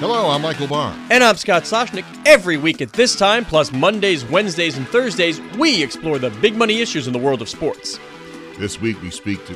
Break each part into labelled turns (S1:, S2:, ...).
S1: Hello, I'm Michael Barr.
S2: And I'm Scott Soshnick. Every week at this time, plus Mondays, Wednesdays, and Thursdays, we explore the big money issues in the world of sports.
S1: This week we speak to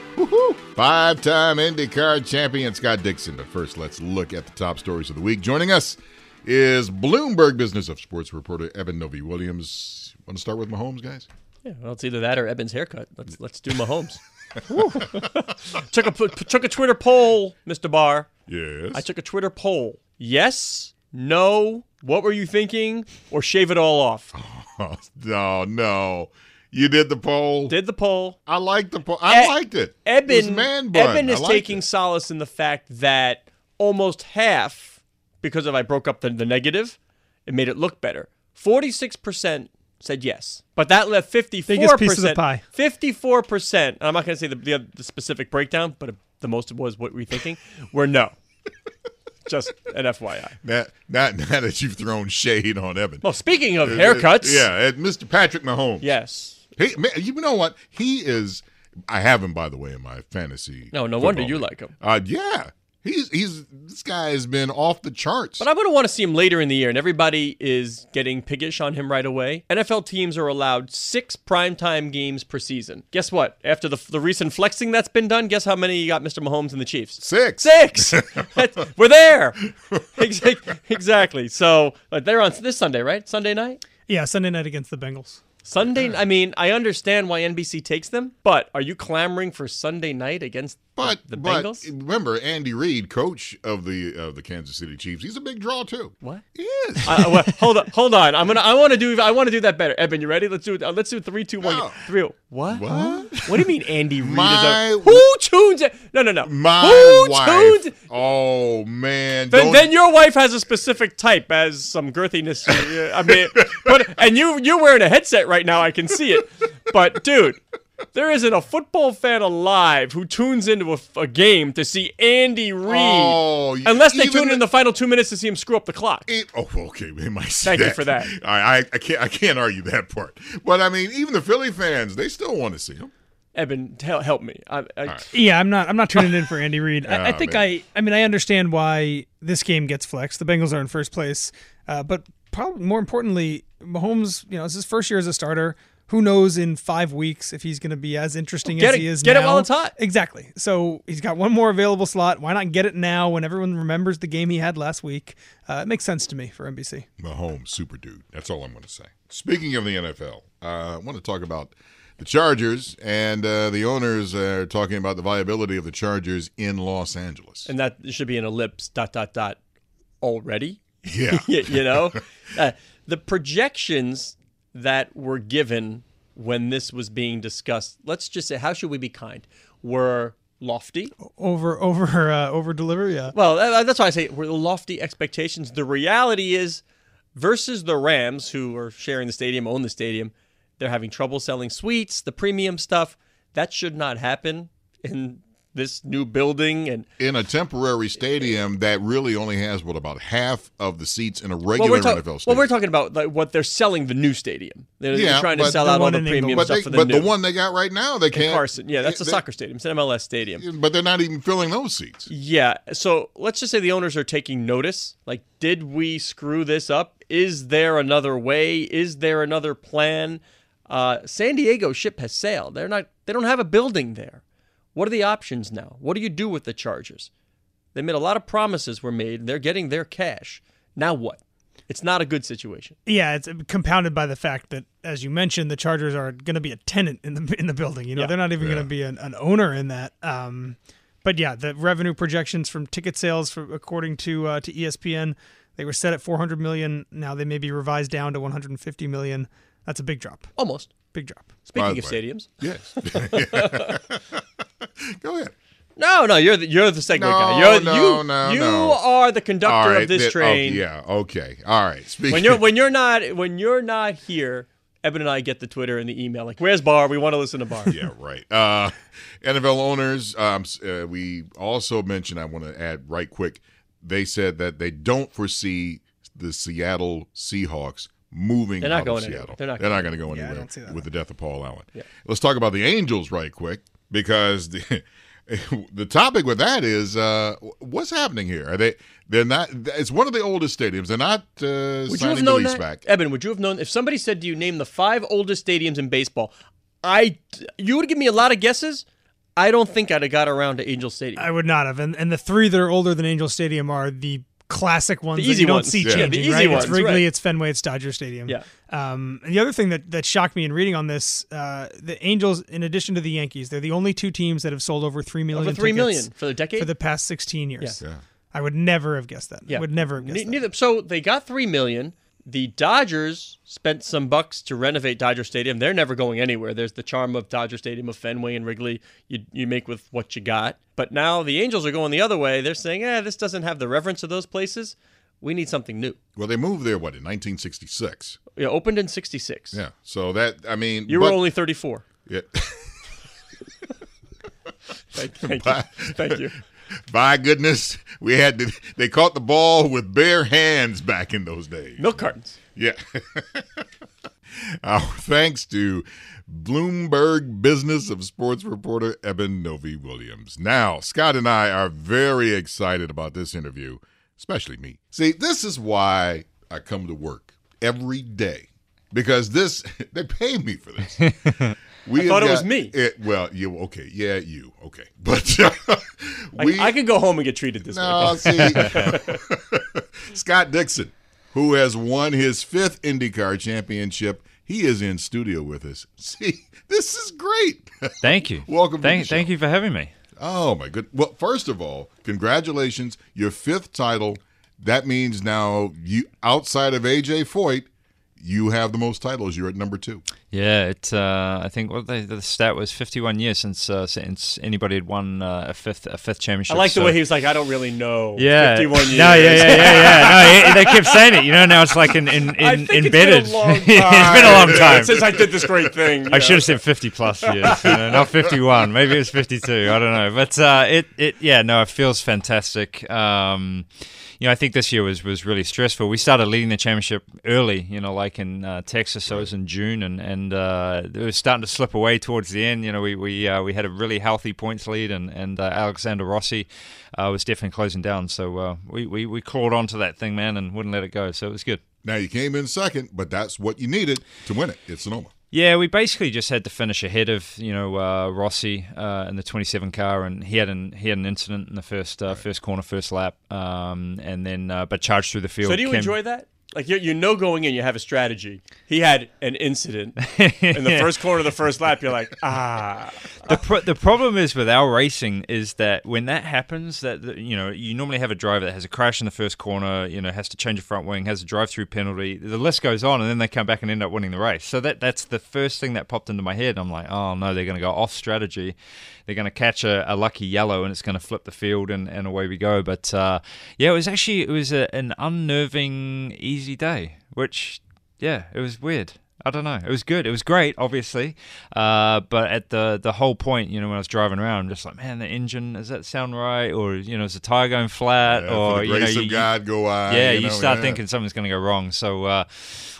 S1: five-time IndyCar champion Scott Dixon. But first, let's look at the top stories of the week. Joining us is Bloomberg Business of Sports reporter Eben Novy-Williams. Want to start with Mahomes, guys?
S2: Yeah, well, it's either that or Evan's haircut. Let's let's do Mahomes. took a took a Twitter poll, Mr. Barr.
S1: Yes.
S2: I took a Twitter poll. Yes, no, what were you thinking, or shave it all off?
S1: Oh, no, no. You did the poll.
S2: Did the poll.
S1: I liked the poll. I
S2: E-
S1: liked it.
S2: Eben,
S1: it was man bun.
S2: Eben is taking
S1: it.
S2: solace in the fact that almost half, because of I broke up the, the negative, it made it look better. Forty-six percent said yes, but that left 54%.
S3: Biggest piece of the
S2: percent.
S3: pie.
S2: Fifty-four percent. I'm not going to say the, the the specific breakdown, but the most was what we thinking. Were no. Just an FYI.
S1: Now, now, now that you've thrown shade on Eben.
S2: Well, speaking of haircuts,
S1: Yeah, and Mr. Patrick Mahomes.
S2: yes.
S1: He, man, you know what? He is. I have him, by the way, in my fantasy.
S2: No, no wonder you
S1: league.
S2: like him.
S1: Uh, yeah, he's he's this guy has been off the charts.
S2: But I'm going to want to see him later in the year, and everybody is getting piggish on him right away. NFL teams are allowed six primetime games per season. Guess what? After the, the recent flexing that's been done, guess how many you got Mr. Mahomes and the Chiefs?
S1: Six.
S2: Six. We're there. Exactly. So but they're on this Sunday, right? Sunday night?
S3: Yeah, Sunday night against the Bengals.
S2: Sunday. I mean, I understand why NBC takes them, but are you clamoring for Sunday night against
S1: But
S2: the
S1: but
S2: Bengals?
S1: remember Andy Reid, coach of the of the Kansas City Chiefs. He's a big draw too.
S2: What?
S1: He is.
S2: uh, well, hold on, hold on. I'm gonna. I want to do. I want to do that better. Eben, you ready? Let's do it. Uh, let's do it. Three, two, one.
S1: No.
S2: Three. What?
S1: What?
S2: What do you mean, Andy Reid
S1: My-
S2: is a who tunes it? No, no, no.
S1: My
S2: who
S1: wife.
S2: tunes?
S1: Oh man.
S2: Then, then your wife has a specific type, as some girthiness. I mean, but and you you're wearing a headset right now. I can see it. But dude, there isn't a football fan alive who tunes into a, a game to see Andy Reid,
S1: Oh,
S2: unless they tune in the final two minutes to see him screw up the clock.
S1: It, oh, okay. They might say
S2: Thank you for that.
S1: I, I, I can't. I can't argue that part. But I mean, even the Philly fans, they still want to see him.
S2: Eben, help, help me. I, I,
S3: Yeah, I'm not. I'm not tuning in for Andy Reid. I, I
S1: Ah,
S3: think
S1: man.
S3: I. I mean, I understand why this game gets flexed. The Bengals are in first place, uh, but probably more importantly, Mahomes. You know, it's his first year as a starter. Who knows in five weeks if he's going to be as interesting
S2: Get
S3: as
S2: it-
S3: he is
S2: get it while it's hot.
S3: Exactly. So he's got one more available slot. Why not get it now when everyone remembers the game he had last week? Uh, it makes sense to me for NBC.
S1: Mahomes, super dude. That's all I'm going to say. Speaking of the NFL, uh, I want to talk about the Chargers, and uh, the owners are talking about the viability of the Chargers in Los Angeles.
S2: and that should be an ellipse. Dot dot dot. Already,
S1: yeah.
S2: you, you know, uh, the projections that were given when this was being discussed. Let's just say, how should we be kind? Were lofty.
S3: Over, over, uh, over deliver. Yeah.
S2: Well, that's why I say were lofty expectations. The reality is, versus the Rams, who are sharing the stadium, own the stadium, they're having trouble selling suites, the premium stuff. That should not happen in this new building and
S1: in a temporary stadium that really only has what about half of the seats in a regular
S2: we're, talk-
S1: NFL
S2: well, we're talking about like what they're selling the new stadium. They're, they're trying to sell out all
S3: one
S2: the
S3: in
S2: premium
S3: Inglewood.
S1: but
S2: stuff
S1: they,
S2: for the new.
S1: but
S2: new.
S1: the one they got right now, they can't.
S2: Carson, yeah, that's a
S1: they-
S2: soccer stadium. It's an MLS stadium.
S1: But they're not even filling those seats.
S2: Yeah. So let's just say the owners are taking notice. Like, did we screw this up? Is there another way? Is there another plan? Uh, San Diego ship has sailed. They're not. They don't have a building there. What are the options now? What do you do with the Chargers? They made a lot of promises were made. They're getting their cash. Now what? It's not a good situation.
S3: Yeah, it's compounded by the fact that, as you mentioned, the Chargers are going to be a tenant in the in the building. You know,
S2: Yeah.
S3: they're not even
S1: Yeah.
S3: going to be an, an owner in that. Um, but yeah, the revenue projections from ticket sales, for, according to uh, to ESPN, they were set at 400 million. Now they may be revised down to 150 million. That's a big drop.
S2: Almost.
S3: Big drop.
S2: Speaking of
S1: way.
S2: stadiums,
S1: Yes. Go ahead.
S2: No, no, you're the, you're the segment
S1: No,
S2: guy. You're,
S1: no,
S2: you,
S1: no,
S2: you
S1: no.
S2: are the conductor
S1: All right,
S2: of this
S1: that-
S2: train.
S1: oh, yeah. Okay. All right. Speaking.
S2: When you're when you're not when you're not here, Eben and I get the Twitter and the email like, "Where's Barr? We want to listen to Barr."
S1: yeah, right. Uh, NFL owners, um, uh, we also mentioned, I want to add right quick, they said that they don't foresee the Seattle Seahawks moving
S2: They're not
S1: out
S2: going
S1: of
S2: anywhere.
S1: Seattle.
S2: They're not
S1: They're not
S2: going
S1: going to go anywhere
S3: don't see that.
S1: with the death of Paul Allen.
S2: Yeah.
S1: Let's talk about the Angels right quick because the the topic with that is uh, what's happening here? Are they? They're not. It's one of the oldest stadiums. They're not uh,
S2: Would you have
S1: signing the
S2: known
S1: lease
S2: that,
S1: back.
S2: Eben? Would you have known if somebody said to you, "Name the five oldest stadiums in baseball"? I you would give me a lot of guesses. I don't think I'd have got around to Angel Stadium.
S3: I would not have. And, and the three that are older than Angel Stadium are the classic ones
S2: The
S3: that
S2: easy
S3: you don't
S2: ones.
S3: see
S1: Yeah.
S3: changing,
S2: The easy
S3: right?
S2: ones,
S3: it's Wrigley,
S2: right.
S3: it's Fenway, it's Dodger Stadium.
S2: Yeah.
S3: Um, and the other thing that, that shocked me in reading on this, uh, the Angels, in addition to the Yankees, they're the only two teams that have sold over three million
S2: Over three
S3: tickets
S2: million for the decade.
S3: for the past 16 years.
S1: Yeah.
S3: I would never have guessed that.
S2: yeah,
S3: Would never have guessed
S2: Ne-
S3: that.
S2: Neither. So they got three million. The Dodgers spent some bucks to renovate Dodger Stadium. They're never going anywhere. There's the charm of Dodger Stadium, of Fenway and Wrigley. You you make with what you got. But now the Angels are going the other way. They're saying, "Eh, this doesn't have the reverence of those places. We need something new."
S1: Well, they moved there what in 1966.
S2: Yeah, opened in '66.
S1: Yeah. So that I mean,
S2: You
S1: but-
S2: were only 34.
S1: Yeah.
S2: Thank, thank you. Thank you.
S1: By goodness, we had to. They caught the ball with bare hands back in those days.
S2: Milk cartons.
S1: Yeah. Our thanks to Bloomberg Business of Sports reporter Eben Novy-Williams. Now, Scott and I are very excited about this interview, especially me. See, this is why I come to work every day because this they pay me for this. We
S2: I thought
S1: have
S2: it was me.
S1: It, well, you okay? Yeah, you okay? But
S2: I,
S1: we,
S2: I could go home and get treated this
S1: no,
S2: way.
S1: see, Scott Dixon, who has won his fifth IndyCar championship, he is in studio with us. See, this is great.
S4: Thank you.
S1: Welcome to
S4: Thank,
S1: the show.
S4: thank you for having me.
S1: Oh my good. Well, first of all, congratulations, your fifth title. That means now you outside of AJ Foyt, you have the most titles. You're at number two.
S4: Yeah, it. Uh, I think what the, the stat was 51 years since uh, since anybody had won uh, a fifth a fifth championship.
S2: I like the way he was like, I don't really know.
S4: Yeah.
S2: 51 years.
S4: No, yeah, yeah, yeah, yeah. No, he- they kept saying it. You know, now it's like in, in,
S2: I
S4: in,
S2: think
S4: embedded.
S2: It's been a long time.
S4: it's been a long time.
S2: Since I did this great thing.
S4: I should have said 50 plus years, you know, not 51. Maybe it was 52. I don't know. But uh, it, it, yeah, no, it feels fantastic. Um, you know, I think this year was, was really stressful. We started leading the championship early, you know, like in uh, Texas. So it was in June, and and uh, it was starting to slip away towards the end. You know, we we uh, we had a really healthy points lead, and and uh, Alexander Rossi uh, was definitely closing down. So uh, we, we we clawed onto that thing, man, and wouldn't let it go. So it was good.
S1: Now you came in second, but that's what you needed to win it. It's Sonoma.
S4: Yeah, we basically just had to finish ahead of you know uh, Rossi uh, in the 27 car, and he had an he had an incident in the first uh, first corner, first lap, um, and then uh, but charged through the field.
S2: So do you enjoy that? Like you, you know, going in, you have a strategy. He had an incident in the first corner of the first lap. You're like, ah,
S4: the pro- the problem is with our racing is that when that happens, that you know you normally have a driver that has a crash in the first corner, you know, has to change a front wing, has a drive-through penalty. The list goes on, and then they come back and end up winning the race. So that that's the first thing that popped into my head. I'm like, oh no, they're going to go off strategy. They're going to catch a, a lucky yellow, and it's going to flip the field, and, and away we go. But uh, yeah, it was actually it was a, an unnerving, easy day, which yeah, it was weird. I don't know. It was good. It was great, obviously. Uh, but at the the whole point, you know, when I was driving around, I'm just like, man, the engine does that sound right? Or you know, is the tire going flat?
S1: Yeah,
S4: or you know, you,
S1: God, go on.
S4: yeah,
S1: you,
S4: you, start
S1: yeah.
S4: thinking something's going to go wrong. So, uh,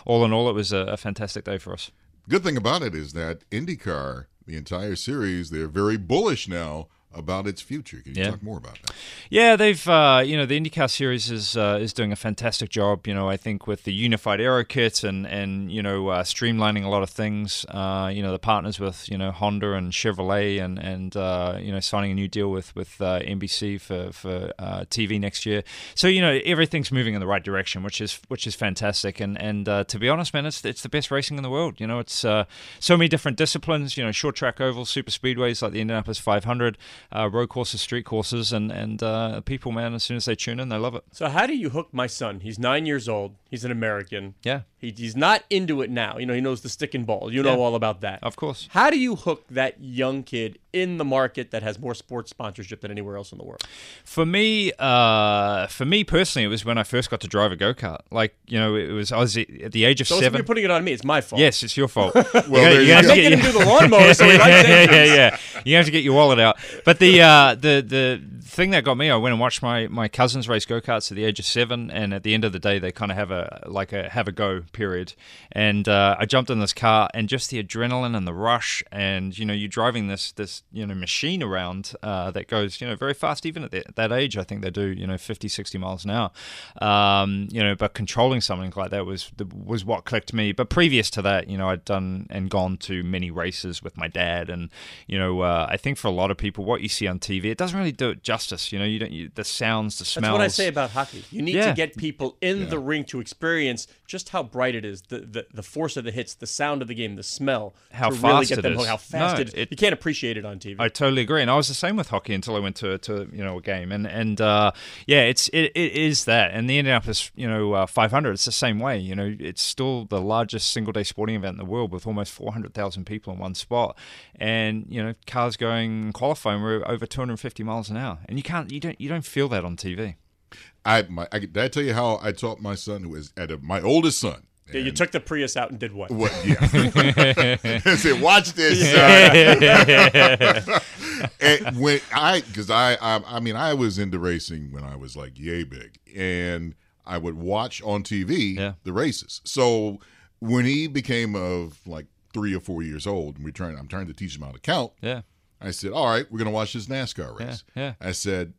S4: all in all, it was a, a fantastic day for us.
S1: Good thing about it is that IndyCar, the entire series, they're very bullish now about its future. Can you
S4: Yeah.
S1: talk more about that?
S4: Yeah, they've uh, you know the IndyCar series is uh, is doing a fantastic job. You know, I think with the unified aero kit and and you know uh, streamlining a lot of things. Uh, you know, the partners with you know Honda and Chevrolet and and uh, you know signing a new deal with with uh, NBC for for uh, TV next year. So you know everything's moving in the right direction, which is which is fantastic. And and uh, to be honest, man, it's it's the best racing in the world. You know, it's uh, so many different disciplines. You know, short track oval, super speedways like the Indianapolis 500, uh, road courses, street courses, and and uh, people, man, as soon as they tune in, they love it.
S2: So how do you hook my son? He's nine years old. He's an American.
S4: Yeah.
S2: He, he's not into it now. You know, he knows the stick and ball. You know
S4: Yeah.
S2: all about that.
S4: Of course.
S2: How do you hook that young kid in the market that has more sports sponsorship than anywhere else in the world?
S4: For me, uh, for me personally, it was when I first got to drive a go kart. Like you know, it was I was at the age of
S2: So
S4: seven.
S2: you're putting it on me. It's my fault.
S4: Yes, it's your fault.
S1: Well, there you
S2: I'm
S1: go.
S2: making him do the lawnmower, so likes
S4: yeah, yeah, yeah. You have to get your wallet out. But the uh, the the thing that got me, I went and watched my, my cousins race go karts at the age of seven, and at the end of the day, they kind of have a like a have a go period. And uh, I jumped in this car, and just the adrenaline and the rush, and you know, you're driving this this you know machine around uh, that goes you know very fast, even at that, that age. I think they do you know 50, 60 miles an hour. Um, you know, but controlling something like that was was what clicked me. But previous to that, you know, I'd done and gone to many races with my dad, and you know, uh, I think for a lot of people, what you see on TV, it doesn't really do it justice. You know, you don't you, the sounds, the smells.
S2: That's what I say about hockey. You need
S4: Yeah.
S2: to get people in the ring to experience just how bright it is, the, the the force of the hits, the sound of the game, the smell.
S4: How
S2: to really
S4: fast
S2: get
S4: it
S2: them
S4: is.
S2: hooked, how fast
S4: No,
S2: it is.
S4: it-
S2: you can't appreciate it on TV.
S4: I totally agree, and I was the same with hockey until I went to to you know a game, and and uh, yeah, it's it, it is that, and the Indianapolis you know uh, 500, it's the same way. You know, it's still the largest single day sporting event in the world with almost 400,000 people in one spot, and you know cars going qualifying were over 250 miles an hour, and you can't you don't you don't feel that on TV.
S1: I, my, I did I tell you how I taught my son who was at a, my oldest son.
S2: Yeah, you took the Prius out and did what?
S1: What? Yeah. I said, watch this. and when I, because I, I, I mean, I was into racing when I was like yay big, and I would watch on TV
S4: Yeah.
S1: the races. So when he became of like three or four years old, and we trying, I'm trying to teach him how to count.
S4: Yeah,
S1: I said, all right, we're gonna watch this NASCAR race.
S4: yeah.
S1: I said.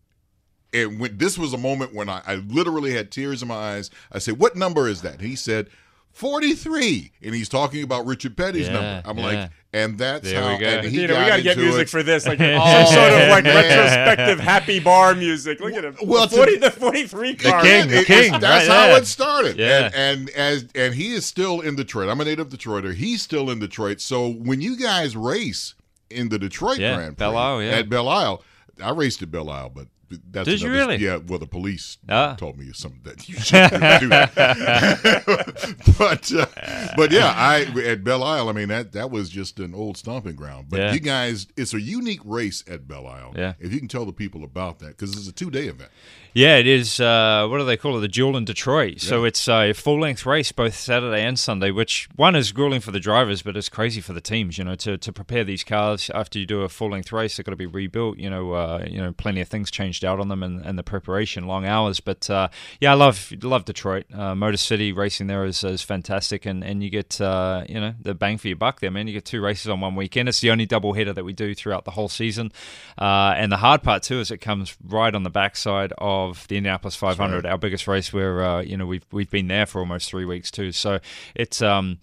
S1: And when this was a moment when I, I literally had tears in my eyes. I said, "What number is that?" he said, 43. And he's talking about Richard Petty's
S4: Yeah,
S1: number. I'm
S4: yeah.
S1: like, and that's
S4: There
S1: how
S4: we go.
S1: and he
S2: You know, we
S1: got
S2: gotta get music
S1: it.
S2: for this, like some sort of like
S1: oh.
S2: retrospective happy bar music. Look at him.
S1: Well,
S2: the,
S1: to-
S2: 40, the 43 car.
S4: king, the
S1: It- it's-
S4: king,
S1: That's
S4: right
S1: how
S4: there.
S1: it started.
S4: Yeah.
S1: And, and as and he is still in Detroit. I'm a native Detroiter. He's still in Detroit. So when you guys race in the Detroit
S4: Yeah,
S1: Grand Prix
S4: Belle Isle, yeah.
S1: at Belle Isle, I raced at Belle Isle, but that's
S4: Did you really?
S1: Yeah. Well, the police
S4: Ah.
S1: told me something that you shouldn't do that. but uh, but yeah, I at Belle Isle. I mean that that was just an old stomping ground. But
S4: Yeah.
S1: you guys, it's a unique race at Belle Isle.
S4: Yeah.
S1: If you can tell the people about that, because it's a two day event.
S4: Yeah, it is. Uh, what do they call it? The Duel in Detroit. So it's a full length race both Saturday and Sunday, which one is grueling for the drivers, but it's crazy for the teams. You know, to, to prepare these cars after you do a full length race, they've got to be rebuilt. You know, uh, you know, plenty of things changed out on them, and, and the preparation, long hours. But uh, yeah, I love love Detroit. Uh, Motor City racing there is, is fantastic, and and you get uh, you know the bang for your buck there, man. You get two races on one weekend. It's the only double header that we do throughout the whole season, uh, and the hard part too is it comes right on the backside of the Indianapolis 500, our biggest race. Where uh, you know we've we've been there for almost three weeks too. So it's um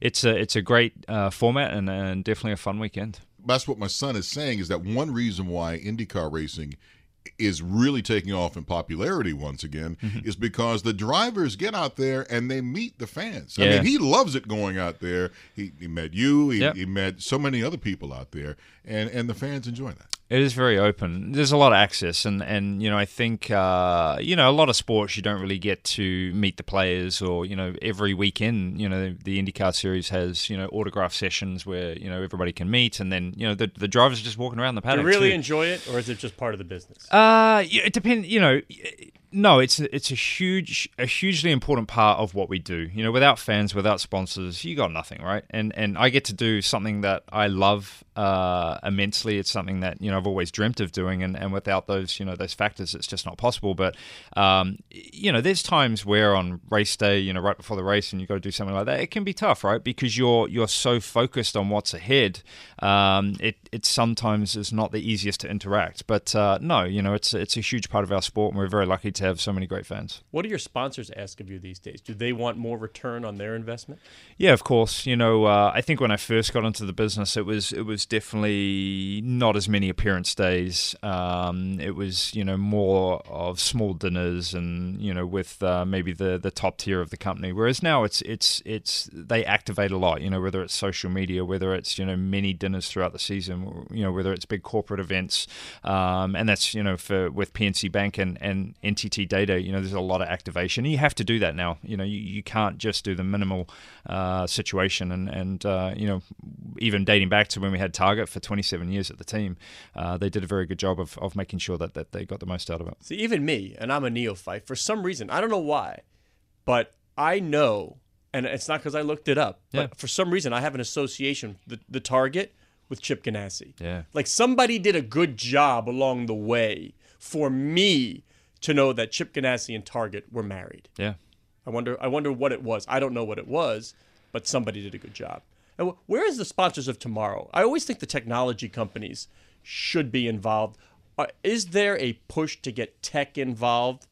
S4: it's a it's a great uh, format and, and definitely a fun weekend.
S1: that's what my son is saying is that one reason why IndyCar racing is really taking off in popularity once again
S4: Mm-hmm.
S1: is because the drivers get out there and they meet the fans. I mean, he loves it going out there. He, he met you. He,
S4: Yep.
S1: he met so many other people out there, and and the fans enjoy that.
S4: It is very open. There's a lot of access, and, and you know I think uh, you know a lot of sports you don't really get to meet the players, or you know every weekend you know the IndyCar series has you know autograph sessions where you know everybody can meet, and then you know the the drivers are just walking around the paddock.
S2: Do you really
S4: too.
S2: enjoy it, or is it just part of the business?
S4: Uh, it depends. You know, no, it's it's a huge, a hugely important part of what we do. You know, without fans, without sponsors, you got nothing, right? And and I get to do something that I love uh, immensely. It's something that you know I've always dreamt of doing, and, and without those you know those factors, it's just not possible. But um, you know, there's times where on race day, you know, right before the race, and you got to do something like that. It can be tough, right? Because you're you're so focused on what's ahead. Um, it it sometimes is not the easiest to interact. But uh, no, you know, it's it's a huge part of our sport, and we're very lucky to have so many great fans.
S2: What do your sponsors ask of you these days? Do they want more return on their investment?
S4: Yeah, of course. You know, uh, I think when I first got into the business, it was it was definitely not as many appearance days. Um, it was you know more of small dinners and you know with uh, maybe the the top tier of the company. Whereas now it's it's it's they activate a lot. You know, whether it's social media, whether it's you know many dinners throughout the season. You know, whether it's big corporate events, um, and that's you know for with PNC Bank and and NTT Liberty data, you know, there's a lot of activation. You have to do that now. You know, you, you can't just do the minimal uh, situation. And, and uh, you know, even dating back to when we had Target for 27 years at the team, uh, they did a very good job of, of making sure that, that they got the most out of it.
S2: See, even me, and I'm a neophyte, for some reason, I don't know why, but I know, and it's not because I looked it up,
S4: Yeah.
S2: but for some reason, I have an association, the, the Target, with Chip Ganassi.
S4: Yeah.
S2: Like somebody did a good job along the way for me to know that Chip Ganassi and Target were married.
S4: Yeah.
S2: I wonder. I wonder what it was. I don't know what it was, but somebody did a good job. And where is the sponsors of tomorrow? I always think the technology companies should be involved. Uh, is there a push to get tech involved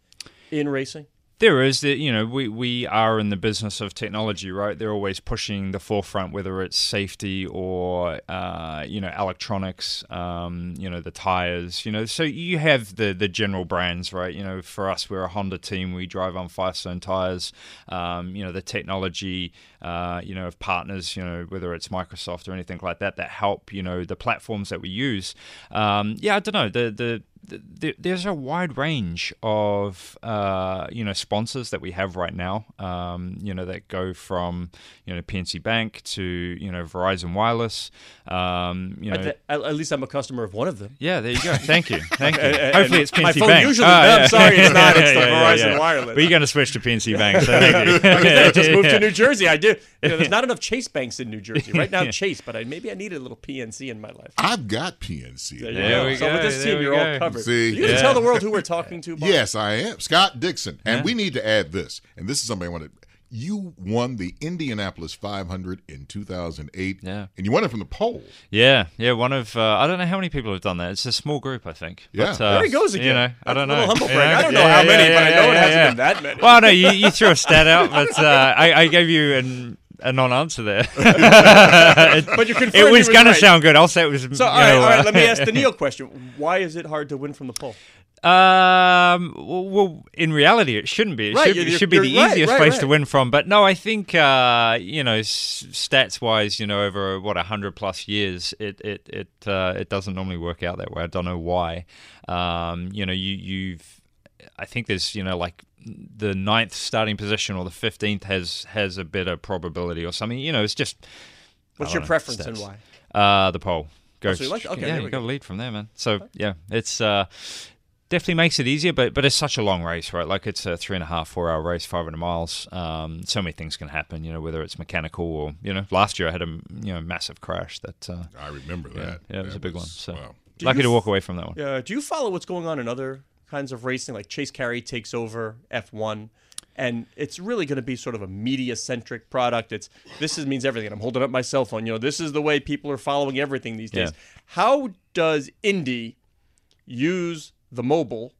S2: in racing?
S4: There is, that you know, we, we are in the business of technology, right? They're always pushing the forefront, whether it's safety or, uh, you know, electronics, um, you know, the tires, you know. So you have the, the general brands, right? You know, for us, we're a Honda team. We drive on Firestone tires. Um, you know, the technology, uh, you know, of partners, you know, whether it's Microsoft or anything like that, that help, you know, the platforms that we use. Um, yeah, I don't know. The, the, the, there's a wide range of uh, you know sponsors that we have right now. Um, you know that go from you know PNC Bank to you know Verizon Wireless. Um, you know,
S2: At, the- at- at least I'm a customer of one of them.
S4: yeah, there you go. Thank you, thank you.
S2: And- and
S4: Hopefully it's PNC
S2: my phone
S4: Bank.
S2: usually-
S4: Ah,
S2: no, I'm sorry, it's not. It's the
S4: Yeah, yeah,
S2: Verizon
S4: yeah.
S2: Wireless.
S4: But you're going to switch to PNC Bank, so thank you.
S2: I just moved to New Jersey. I do. You know, there's not enough Chase banks in New Jersey right now. Chase, but I, maybe I needed a little PNC in my life.
S1: I've got PNC.
S2: There
S4: There we
S2: so
S4: go,
S2: with this
S4: there
S2: team,
S4: we
S2: you're all
S4: go.
S2: Covered.
S1: See?
S2: you gonna
S4: Yeah.
S2: tell the world who we're talking to? Bob?
S1: Yes, I am. Scott Dixon. And
S4: Yeah.
S1: we need to add this. And this is something I wanted. You won the Indianapolis 500 in 2008.
S4: Yeah.
S1: And you won it from the pole.
S4: Yeah, yeah. One of uh, I don't know how many people have done that. It's a small group, I think.
S1: Yeah.
S4: But, uh,
S2: There he goes again.
S4: You know,
S2: That's
S4: I don't
S2: a little
S4: know.
S2: humble
S4: You
S2: brag. I don't know
S4: Yeah,
S2: how
S4: yeah,
S2: many,
S4: yeah,
S2: but I know
S4: yeah,
S2: it hasn't
S4: yeah.
S2: been that many.
S4: Well, no, you, you threw a stat out, but uh, I, I gave you an, a non-answer there.
S2: but you confirmed
S4: it was going
S2: right.
S4: to sound good. I'll say it was.
S2: So, all right,
S4: know,
S2: all right.
S4: uh,
S2: Let me ask the Neil question. Why is it hard to win from the pole?
S4: Um. Well, in reality, it shouldn't be. It
S2: Right,
S4: should,
S2: you're-
S4: it should be the
S2: you're right,
S4: easiest
S2: right,
S4: place to win from. But no, I think uh, you know, s- stats wise, you know, over what a hundred plus years, it it it uh, it doesn't normally work out that way. I don't know why. Um, you know, you you've. I think there's you know like the ninth starting position or the fifteenth has has a better probability or something. You know, it's just
S2: What's your
S4: know,
S2: preference and why?
S4: uh, the pole. Go,
S2: so you like- okay,
S4: yeah, you
S2: we
S4: got
S2: go.
S4: to lead from there, man. So yeah, it's uh, definitely makes it easier, but but it's such a long race, right? Like it's a three and a half, four hour race, five hundred miles. Um, so many things can happen, you know, whether it's mechanical or you know, last year I had a you know massive crash that uh,
S1: I remember that.
S4: yeah, it was a big one. So
S1: wow.
S2: Do
S4: lucky
S2: you
S4: to walk away from that one.
S2: Yeah. do you follow what's going on in other kinds of racing? Like Chase Carey takes over F1, and it's really going to be sort of a media centric product. It's this is, means everything. I'm holding up my cell phone. You know, this is the way people are following everything these days.
S4: Yeah.
S2: How does Indy use the mobile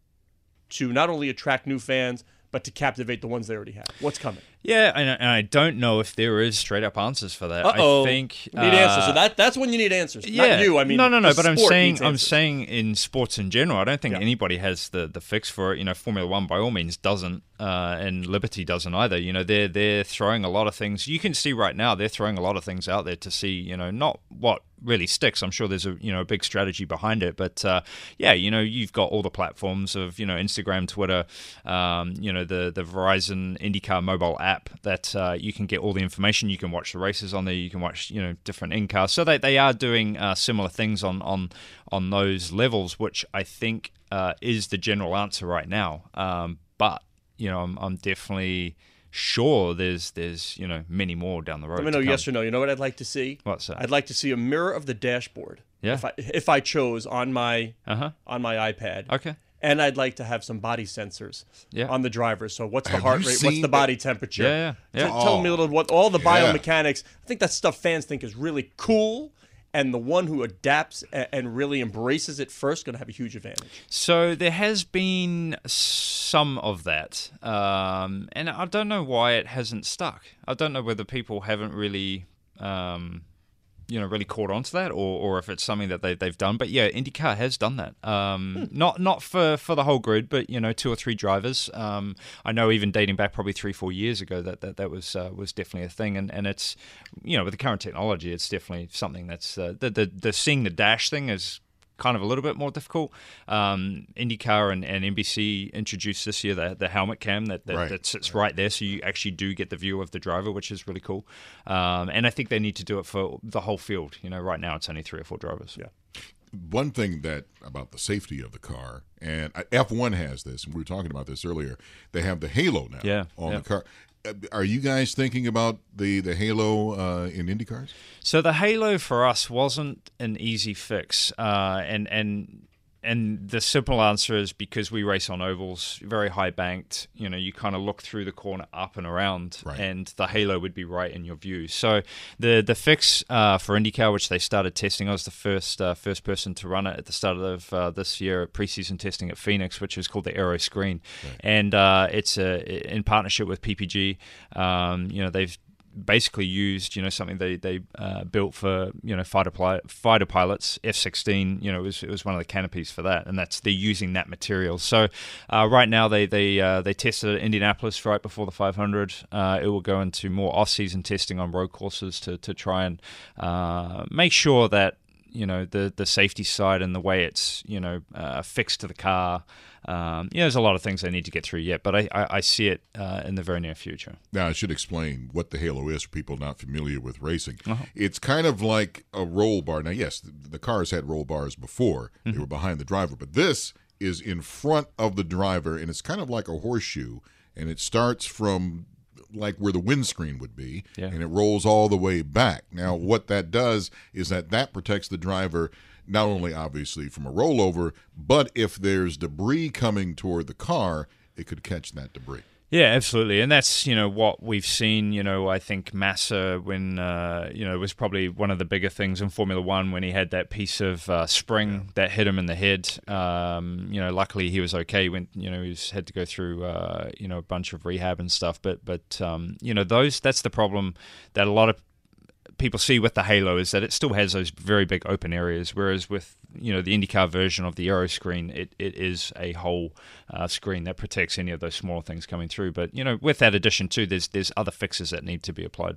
S2: to not only attract new fans but to captivate the ones they already have? What's coming?
S4: Yeah, and, and I don't know if there is straight up answers for that.
S2: Uh oh.
S4: I think
S2: need answers.
S4: uh,
S2: So that that's when you need answers.
S4: yeah.
S2: Not you. I mean,
S4: no, no, no. But I'm saying, I'm saying in sports in general, I don't think
S2: Yeah.
S4: anybody has the, the fix for it. You know, Formula One by all means doesn't, uh, and Liberty doesn't either. You know, they're they're throwing a lot of things. You can see right now they're throwing a lot of things out there to see. You know, not what really sticks. I'm sure there's a you know a big strategy behind it, but uh, yeah, you know, you've got all the platforms of you know Instagram, Twitter, um, you know the the Verizon IndyCar mobile app that uh, you can get all the information. You can watch the races on there. You can watch you know different in cars. So they they are doing uh, similar things on on on those levels, which I think uh, is the general answer right now. Um, but you know, I'm, I'm definitely sure there's there's you know many more down the road.
S2: Let me know yes or no. You know what I'd like to see?
S4: What's that?
S2: I'd like to see a mirror of the dashboard.
S4: Yeah.
S2: If I if I chose on my
S4: Uh huh.
S2: on my iPad.
S4: Okay.
S2: And I'd like to have some body sensors
S4: Yeah.
S2: on the driver. So what's the
S1: Have
S2: heart rate? What's the body temperature?
S4: Yeah, yeah, yeah.
S2: T- Tell me a
S1: Oh.
S2: little what all the biomechanics. I think that's stuff fans think is really cool. And the one who adapts a- and really embraces it first going to have a huge advantage.
S4: So there has been some of that, um, and I don't know why it hasn't stuck. I don't know whether people haven't really, um, you know, really caught on to that, or, or if it's something that they, they've done. But yeah, IndyCar has done that. Um, Not not for, for the whole grid, but you know, two or three drivers. Um, I know even dating back probably three four years ago that that, that was uh, was definitely a thing, and, and it's you know with the current technology, it's definitely something that's uh, the, the the seeing the dash thing is kind of a little bit more difficult. Um, IndyCar and, and NBC introduced this year the, the helmet cam that, that,
S1: Right.
S4: that sits right there, so you actually do get the view of the driver, which is really cool. Um, and I think they need to do it for the whole field. You know, right now it's only three or four drivers.
S2: Yeah.
S1: one thing that about the safety of the car, and uh, F1 has this, and we were talking about this earlier. They have the halo now
S4: Yeah,
S1: on
S4: yeah.
S1: the car. Uh, Are you guys thinking about the the halo uh, in Indy cars?
S4: So the halo for us wasn't an easy fix, uh, and and and the simple answer is because we race on ovals, very high banked. You know, you kind of look through the corner up and around,
S1: Right.
S4: and the halo would be right in your view. So the the fix uh, for IndyCar, which they started testing, I was the first uh, first person to run it at the start of uh, this year at preseason testing at Phoenix, which is called the Aero Screen, and uh, it's a, in partnership with PPG. Um, you know, they've basically used you know something they they uh, built for you know fighter pli- fighter pilots F16 you know it was it was one of the canopies for that and that's they're using that material so uh, right now they they uh, they tested at Indianapolis right before the 500 uh, it will go into more off season testing on road courses to to try and uh, make sure that you know the the safety side and the way it's you know uh, fixed to the car. Um, yeah, there's a lot of things I need to get through yet, but I, I, I see it uh, in the very near future.
S1: Now, I should explain what the halo is for people not familiar with racing.
S4: Uh-huh.
S1: It's kind of like a roll bar. Now, yes, the, the cars had roll bars before;
S4: Mm-hmm.
S1: they were behind the driver, but this is in front of the driver, and it's kind of like a horseshoe, and it starts from like where the windscreen would be,
S4: Yeah.
S1: and it rolls all the way back. Now, what that does is that that protects the driver not only obviously from a rollover, but if there's debris coming toward the car, it could catch that debris.
S4: Yeah, absolutely, and that's you know what we've seen. You know, I think Massa when uh, you know was probably one of the bigger things in Formula One when he had that piece of uh, spring that hit him in the head. Um, you know, luckily he was okay. When you know he's had to go through uh, you know a bunch of rehab and stuff. But but um, you know those that's the problem that a lot of people see with the Halo is that it still has those very big open areas, whereas with you know the IndyCar version of the Aero screen, it, it is a whole uh, screen that protects any of those smaller things coming through. But you know, with that addition too, there's there's other fixes that need to be applied.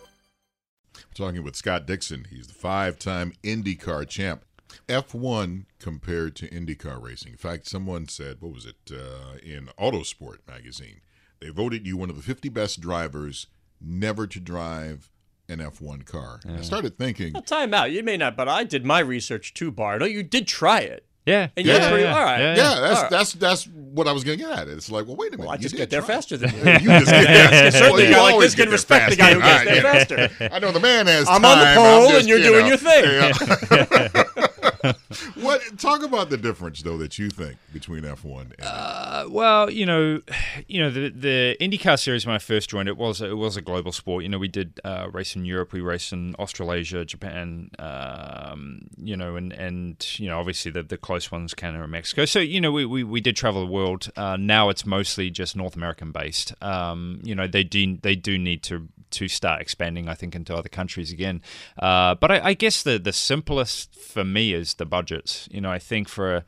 S1: Talking with Scott Dixon. He's the five time IndyCar champ. F1 compared to IndyCar racing. In fact, someone said, what was it, uh, in Autosport magazine, they voted you one of the 50 best drivers never to drive an F1 car. I started thinking,
S2: Well, time out. You may not, but I did my research too, Bardo. You did try it.
S4: Yeah,
S2: And
S1: you're
S4: yeah,
S2: pretty-
S4: yeah,
S2: all right.
S4: yeah,
S1: yeah, that's
S2: All right.
S1: that's that's what I was going to get at. It's like, well, wait a minute.
S2: Well, I
S1: you
S2: just
S1: did
S2: get there
S1: try.
S2: faster than you.
S1: you just get there.
S2: Certainly,
S1: Well,
S2: a
S1: you
S2: guy like
S1: always
S2: this can
S1: get
S2: respect the
S1: faster.
S2: guy who gets there
S1: All right,
S2: faster.
S1: I know the man has
S2: I'm on the
S1: time.
S2: pole
S1: just,
S2: and you're
S1: you
S2: doing
S1: know,
S2: your thing.
S1: yeah. what? Talk about the difference, though, that you think between F1 and
S4: Uh, well, you know, you know the the IndyCar series when I first joined it was it was a global sport. You know, we did uh, race in Europe, we raced in Australasia, Japan, um, you know, and and you know obviously the the close ones Canada and Mexico. So you know we we, we did travel the world. Uh, now it's mostly just North American based. Um, you know they do they do need to to start expanding, I think, into other countries again. Uh, but I, I guess the the simplest for me is the budgets. You know, I think for a,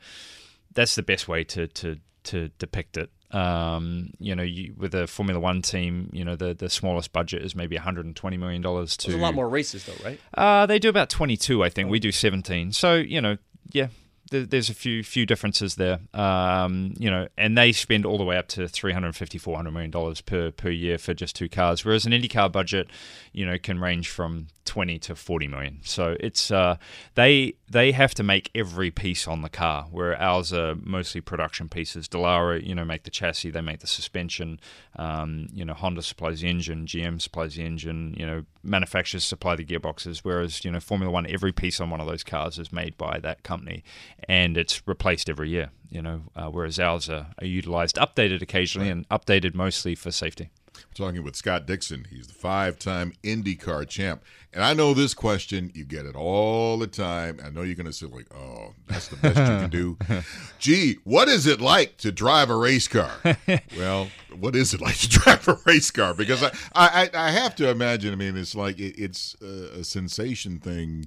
S4: that's the best way to to to depict it. Um, you know, you, with a Formula One team, you know the the smallest budget is maybe 120 million dollars to.
S2: There's a lot more races, though, right?
S4: Uh, they do about 22, I think. We do 17. So you know, yeah, there's a few few differences there. Um, you know, and they spend all the way up to 350, 400 million dollars per per year for just two cars, whereas an IndyCar budget, you know, can range from 20 to 40 million. So it's uh, they they have to make every piece on the car, where ours are mostly production pieces. Dallara, you know, make the chassis, they make the suspension. Um, you know, Honda supplies the engine, GM supplies the engine. You know, manufacturers supply the gearboxes. Whereas you know, Formula One, every piece on one of those cars is made by that company, and it's replaced every year. You know, uh, whereas ours are, are utilized, updated occasionally, and updated mostly for safety.
S1: We're talking with Scott Dixon. He's the five-time IndyCar champ. And I know this question, you get it all the time. I know you're going to say like, "Oh, that's the best you can do." Gee, what is it like to drive a race car? well, what is it like to drive a race car? Because I, I, I have to imagine. I mean, it's like it, it's a, a sensation thing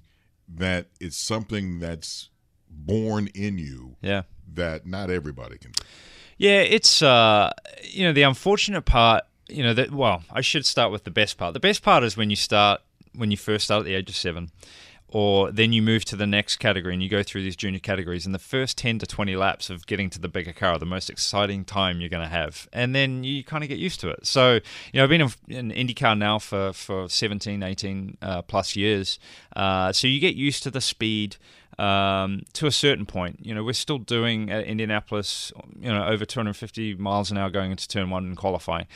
S1: that it's something that's born in you
S4: Yeah.
S1: that not everybody can do.
S4: Yeah, it's uh, you know the unfortunate part. You know that. Well, I should start with the best part. The best part is when you start when you first start at the age of seven, or then you move to the next category and you go through these junior categories. And the first ten to twenty laps of getting to the bigger car are the most exciting time you're going to have, and then you kind of get used to it. So you know, I've been in, in IndyCar now for for 17, 18 uh, plus years. Uh, so you get used to the speed um, to a certain point. You know, we're still doing at Indianapolis, you know, over 250 miles an hour going into turn one and qualifying.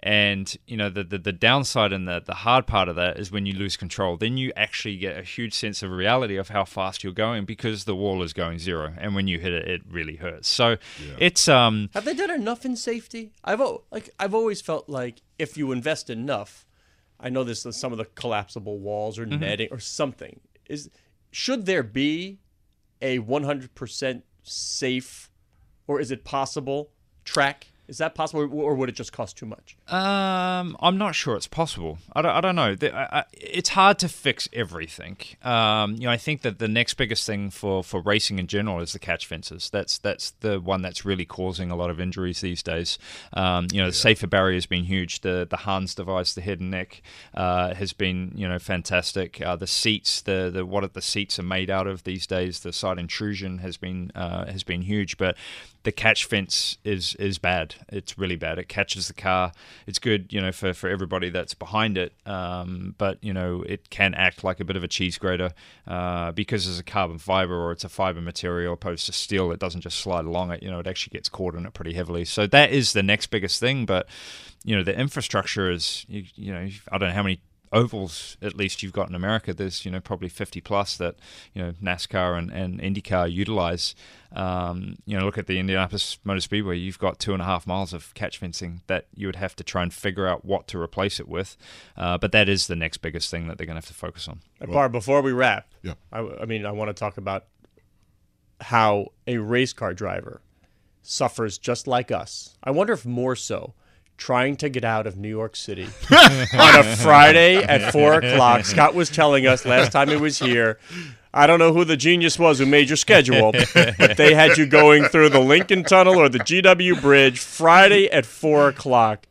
S4: And you know the, the the downside and the the hard part of that is when you lose control. Then you actually get a huge sense of reality of how fast you're going because the wall is going zero, and when you hit it, it really hurts. So it's um
S2: Have they done enough in safety? I've like I've always felt like if you invest enough, I know this is some of the collapsible walls or
S4: Mm-hmm.
S2: netting or something. Is should there be a 100% safe or is it possible track? Is that possible or- would it just cost too much?
S4: Um, I'm not sure it's possible. I don't, I don't know. The- I, I, it's hard to fix everything. Um, you know, I think that the next biggest thing for, for racing in general is the catch fences. That's that's the one that's really causing a lot of injuries these days. Um, you know, the safer barrier has been huge. The the Hans device, the head and neck, uh, has been you know fantastic. Uh, the seats, the the what the seats are made out of these days, the side intrusion has been uh, has been huge, but the catch fence is is bad. It's really bad. It catches the car. It's good, you know, for, for everybody that's behind it. Um, but you know, it can act like a bit of a cheese grater uh, because it's a carbon fiber or it's a fiber material opposed to steel. It doesn't just slide along it. You know, it actually gets caught in it pretty heavily. So that is the next biggest thing. But you know, the infrastructure is you, you know I don't know how many ovals at least you've got in America. There's you know probably 50 plus that you know NASCAR and, and IndyCar utilize. Um, you know, look at the Indianapolis Motor Speedway. You've got two and a half miles of catch fencing that you would have to try and figure out what to replace it with. Uh, but that is the next biggest thing that they're going to have to focus on.
S2: Uh, Barb, before we wrap,
S1: Yeah.
S2: I, I mean, I want to talk about how a race car driver suffers just like us. I wonder if more so trying to get out of New York City on a Friday at four o'clock. Scott was telling us last time he was here. I don't know who the genius was who made your schedule, but they had you going through the Lincoln Tunnel or the GW Bridge Friday at four o'clock.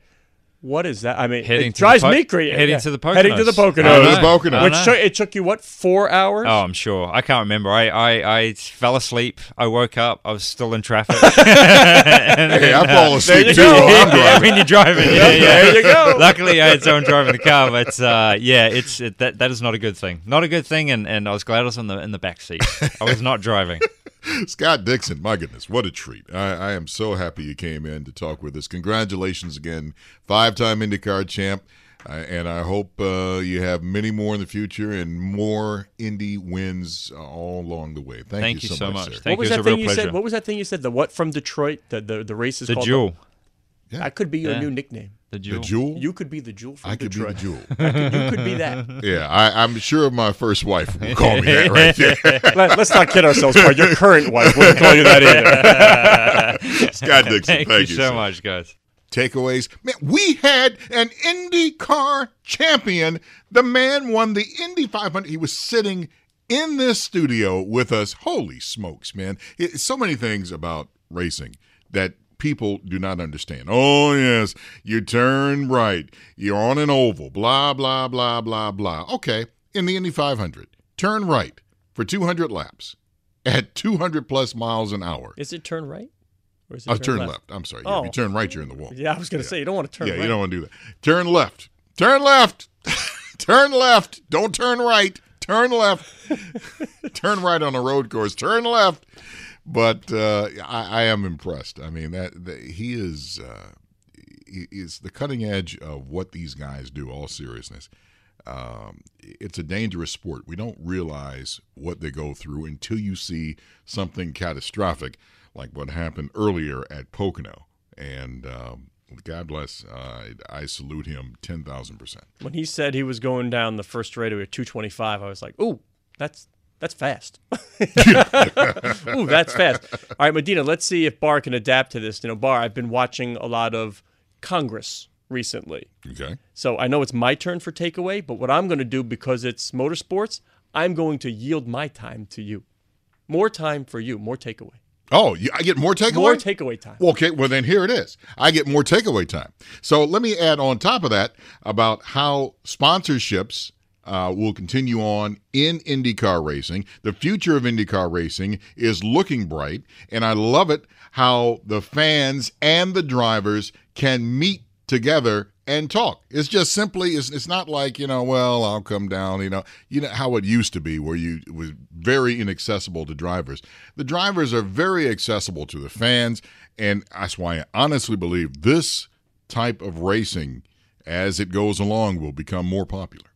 S2: What is that? I mean,
S4: Heading
S2: it drives
S4: Po-
S2: me crazy.
S4: heading to the Poconos.
S2: Heading to the
S4: Poconos.
S2: Poconos.
S4: I.
S1: The Poconos.
S2: Which took, it took you what four hours?
S4: Oh, I'm sure. I can't remember. I, I, I fell asleep. I woke up. I was still in traffic.
S1: Hey, I fall asleep
S2: you
S1: too.
S2: go.
S1: while I'm
S4: yeah,
S1: driving.
S4: when you're driving. Yeah, yeah.
S2: There you go.
S4: Luckily, I had someone driving the car, but uh, yeah, it's it, that that is not a good thing. Not a good thing, and, and I was glad I was in the in the back seat. I was not driving.
S1: Scott Dixon, my goodness, what a treat. I, I am so happy you came in to talk with us. Congratulations again, five time IndyCar champ. Uh, and I hope uh, you have many more in the future and more Indy wins uh, all along the way. Thank,
S4: Thank you so much.
S1: sir.
S4: Thank
S2: what was
S4: you.
S2: that
S4: was a
S2: thing you
S4: pleasure.
S2: said? What was that thing you said? The what from Detroit? The the, the race is
S4: The
S2: called
S4: jewel.
S2: That could be your
S4: Yeah.
S2: new nickname.
S4: The Jewel.
S1: the
S4: jewel.
S1: jewel?
S2: You could be the jewel from
S1: I could
S2: Detroit.
S1: be the jewel.
S2: Could- you could be that.
S1: yeah, I, I'm sure my first wife will call me that right there.
S2: Let, us not kid ourselves, Bart. Your current wife wouldn't call you that either.
S1: Scott Dixon,
S4: Thank,
S1: thank,
S4: you
S1: sir.
S4: so much, guys.
S1: takeaways. Man, we had an IndyCar champion. The man won the Indy 500. He was sitting in this studio with us. Holy smokes, man. It, so many things about racing that people do not understand. Oh, yes, you turn right. You're on an oval. Blah, blah, blah, blah, blah. Okay, in the Indy 500, turn right for 200 laps at 200 plus miles an hour.
S2: Is it turn right? Or is it
S1: Oh, turn left. I'm sorry. Yeah,
S2: Oh.
S1: If you oh. turn right, you're in the wall.
S2: Yeah, I was going to say you don't want to turn
S1: Yeah,
S2: right.
S1: you don't want to do that. Turn left. Turn left. turn left. Don't turn right. Turn left. turn right on a road course. Turn left. But uh, I, I am impressed. I mean that, that he is uh, he is the cutting edge of what these guys do. All seriousness, um, it's a dangerous sport. We don't realize what they go through until you see something catastrophic, like what happened earlier at Pocono. And um, God bless. Uh, I salute him ten thousand percent.
S2: When he said he was going down the first straightaway at 225, I was like, "Ooh, that's that's fast." Ooh, that's fast. All right, Madena, let's see if Barr can adapt to this. You know, Barr, I've been watching a lot of Congress recently.
S1: Okay.
S2: So I know it's my turn for takeaway, but what I'm going to do because it's motorsports, I'm going to yield my time to you. More time for you, more takeaway.
S1: Oh, you, I get more takeaway.
S2: More takeaway time.
S1: Okay, well then here it is. I get more takeaway time. So let me add on top of that about how sponsorships uh, will continue on in IndyCar racing. The future of IndyCar racing is looking bright, and I love it how the fans and the drivers can meet together and talk. It's just simply it's, it's not like, you know, well, I'll come down, you know, you know how it used to be where you was very inaccessible to drivers. The drivers are very accessible to the fans and that's why I honestly believe this type of racing as it goes along will become more popular.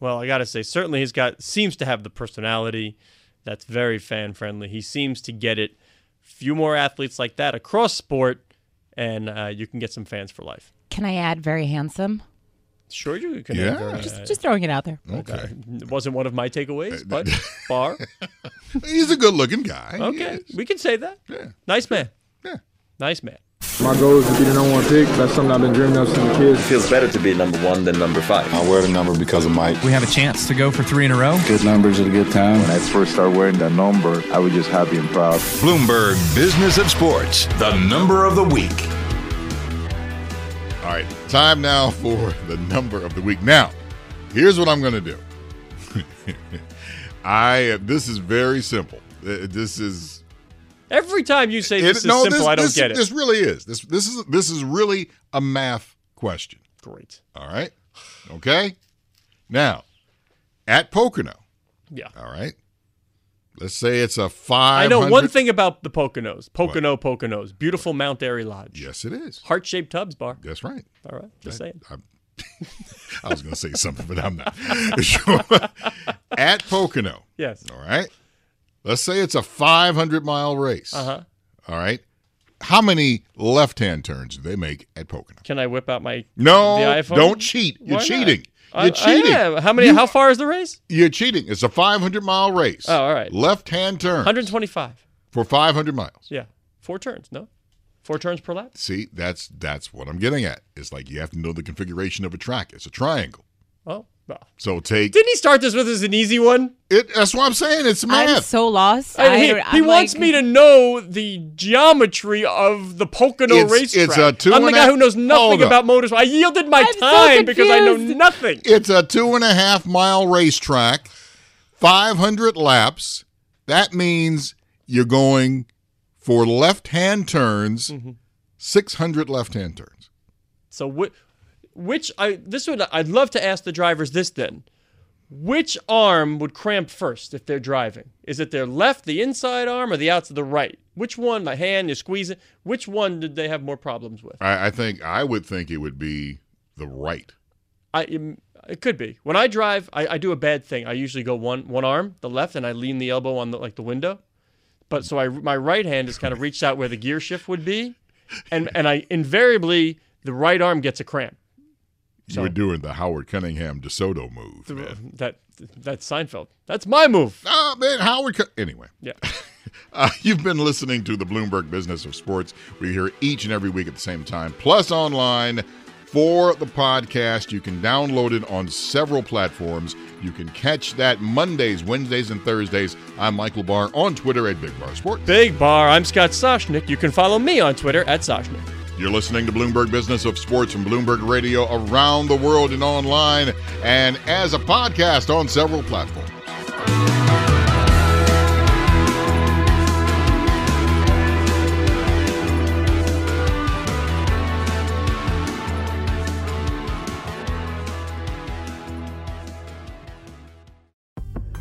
S2: Well, I got to say certainly he's got seems to have the personality that's very fan friendly. He seems to get it. Few more athletes like that across sport and uh, you can get some fans for life.
S5: Can I add very handsome?
S2: Sure, you can.
S1: Yeah.
S2: uh,
S5: Just just throwing it out there.
S1: Okay.
S2: It wasn't one of my takeaways, but Barr.
S1: He's a good-looking guy.
S2: Okay,
S1: is.
S2: we can say that.
S1: Yeah.
S2: Nice man.
S1: Yeah.
S2: Nice man.
S6: My goal is to be the number one pick. That's something I've been dreaming of since a kid.
S7: feels better to be number one than number five.
S8: I wear the number because of Mike.
S9: We have a chance to go for three in a row.
S8: Good numbers at a good time.
S10: When I first started wearing that number, I was just happy and proud.
S11: Bloomberg Business of Sports, the number of the week.
S1: All right, time now for the number of the week. Now, here's what I'm going to do. I this is very simple. Uh, This is
S2: Every time you say
S1: it-
S2: this is
S1: no,
S2: simple,
S1: this,
S2: I don't
S1: this-
S2: get it.
S1: This really is. This this is this is really a math question.
S2: Great.
S1: All right. Okay. Now, at Pocono.
S2: Yeah.
S1: All right. Let's say it's a five.
S2: I know one thing about the Poconos. Pocono Poconos. Beautiful Mount Airy Lodge.
S1: Yes, it is.
S2: Heart shaped tubs Barr.
S1: That's right.
S2: All right. Just saying.
S1: I, I was going to say something, but I'm not. Sure. At Pocono.
S2: Yes.
S1: All right. Let's say it's a 500 mile race.
S2: Uh huh.
S1: All right. How many left hand turns do they make at Pocono?
S2: Can I whip out my
S1: No,
S2: the iPhone?
S1: don't cheat. You're
S2: Why
S1: cheating.
S2: I-
S1: You're cheating.
S2: I am. How many?
S1: You-
S2: how far is the race?
S1: You're cheating. It's a 500 mile race.
S2: Oh, all right.
S1: Left hand turn
S2: 125.
S1: for 500 miles.
S2: Yeah. Four turns. No. Four turns per lap.
S1: See, that's that's what I'm getting at. It's like you have to know the configuration of a track. It's a triangle.
S2: Well.
S1: So take
S2: Didn't he start this with as an easy one?
S1: it. That's what I'm saying. It's
S5: I'm
S1: math.
S5: so lost.
S2: I- he
S5: I,
S2: he
S5: I'm
S2: wants
S5: like-
S2: me to know the geometry of the Pocono
S1: It's-
S2: racetrack.
S1: it's a two
S2: I'm the guy
S1: a-
S2: who knows nothing about motorsport. I yielded my
S5: I'm so
S2: time because I know nothing.
S1: It's a two and a half mile racetrack, 500 laps. That means you're going for left hand turns,
S2: Mm-hmm.
S1: 600 left hand turns.
S2: So which, which I this would I'd love to ask the drivers this then. Which arm would cramp first if they're driving? Is it their left, the inside arm, or the outside, the right? Which one? My hand, you squeeze it. Which one did they have more problems with?
S1: I, I think, I would think it would be the right.
S2: I it could be. When I drive, I, I do a bad thing. I usually go one one arm, the left, and I lean the elbow on the like the window. But so I my right hand is kind of reached out where the gear shift would be, and and I invariably the right arm gets a cramp.
S1: Were doing the Howard Cunningham DeSoto move.
S2: The-
S1: man.
S2: That that's Seinfeld. That's my move.
S1: Oh, man, Howard. Cun- anyway.
S2: Yeah.
S1: Uh, you've been listening to the Bloomberg Business of Sports. We're here each and every week at the same time, plus online for the podcast. You can download it on several platforms. You can catch that Mondays, Wednesdays, and Thursdays. I'm Michael Barr on Twitter at Big Bar Sports.
S2: Big bar. I'm Scott Soshnick. You can follow me on Twitter at Soshnick.
S1: You're listening to Bloomberg Business of Sports from Bloomberg Radio around the world and online, and as a podcast on several platforms.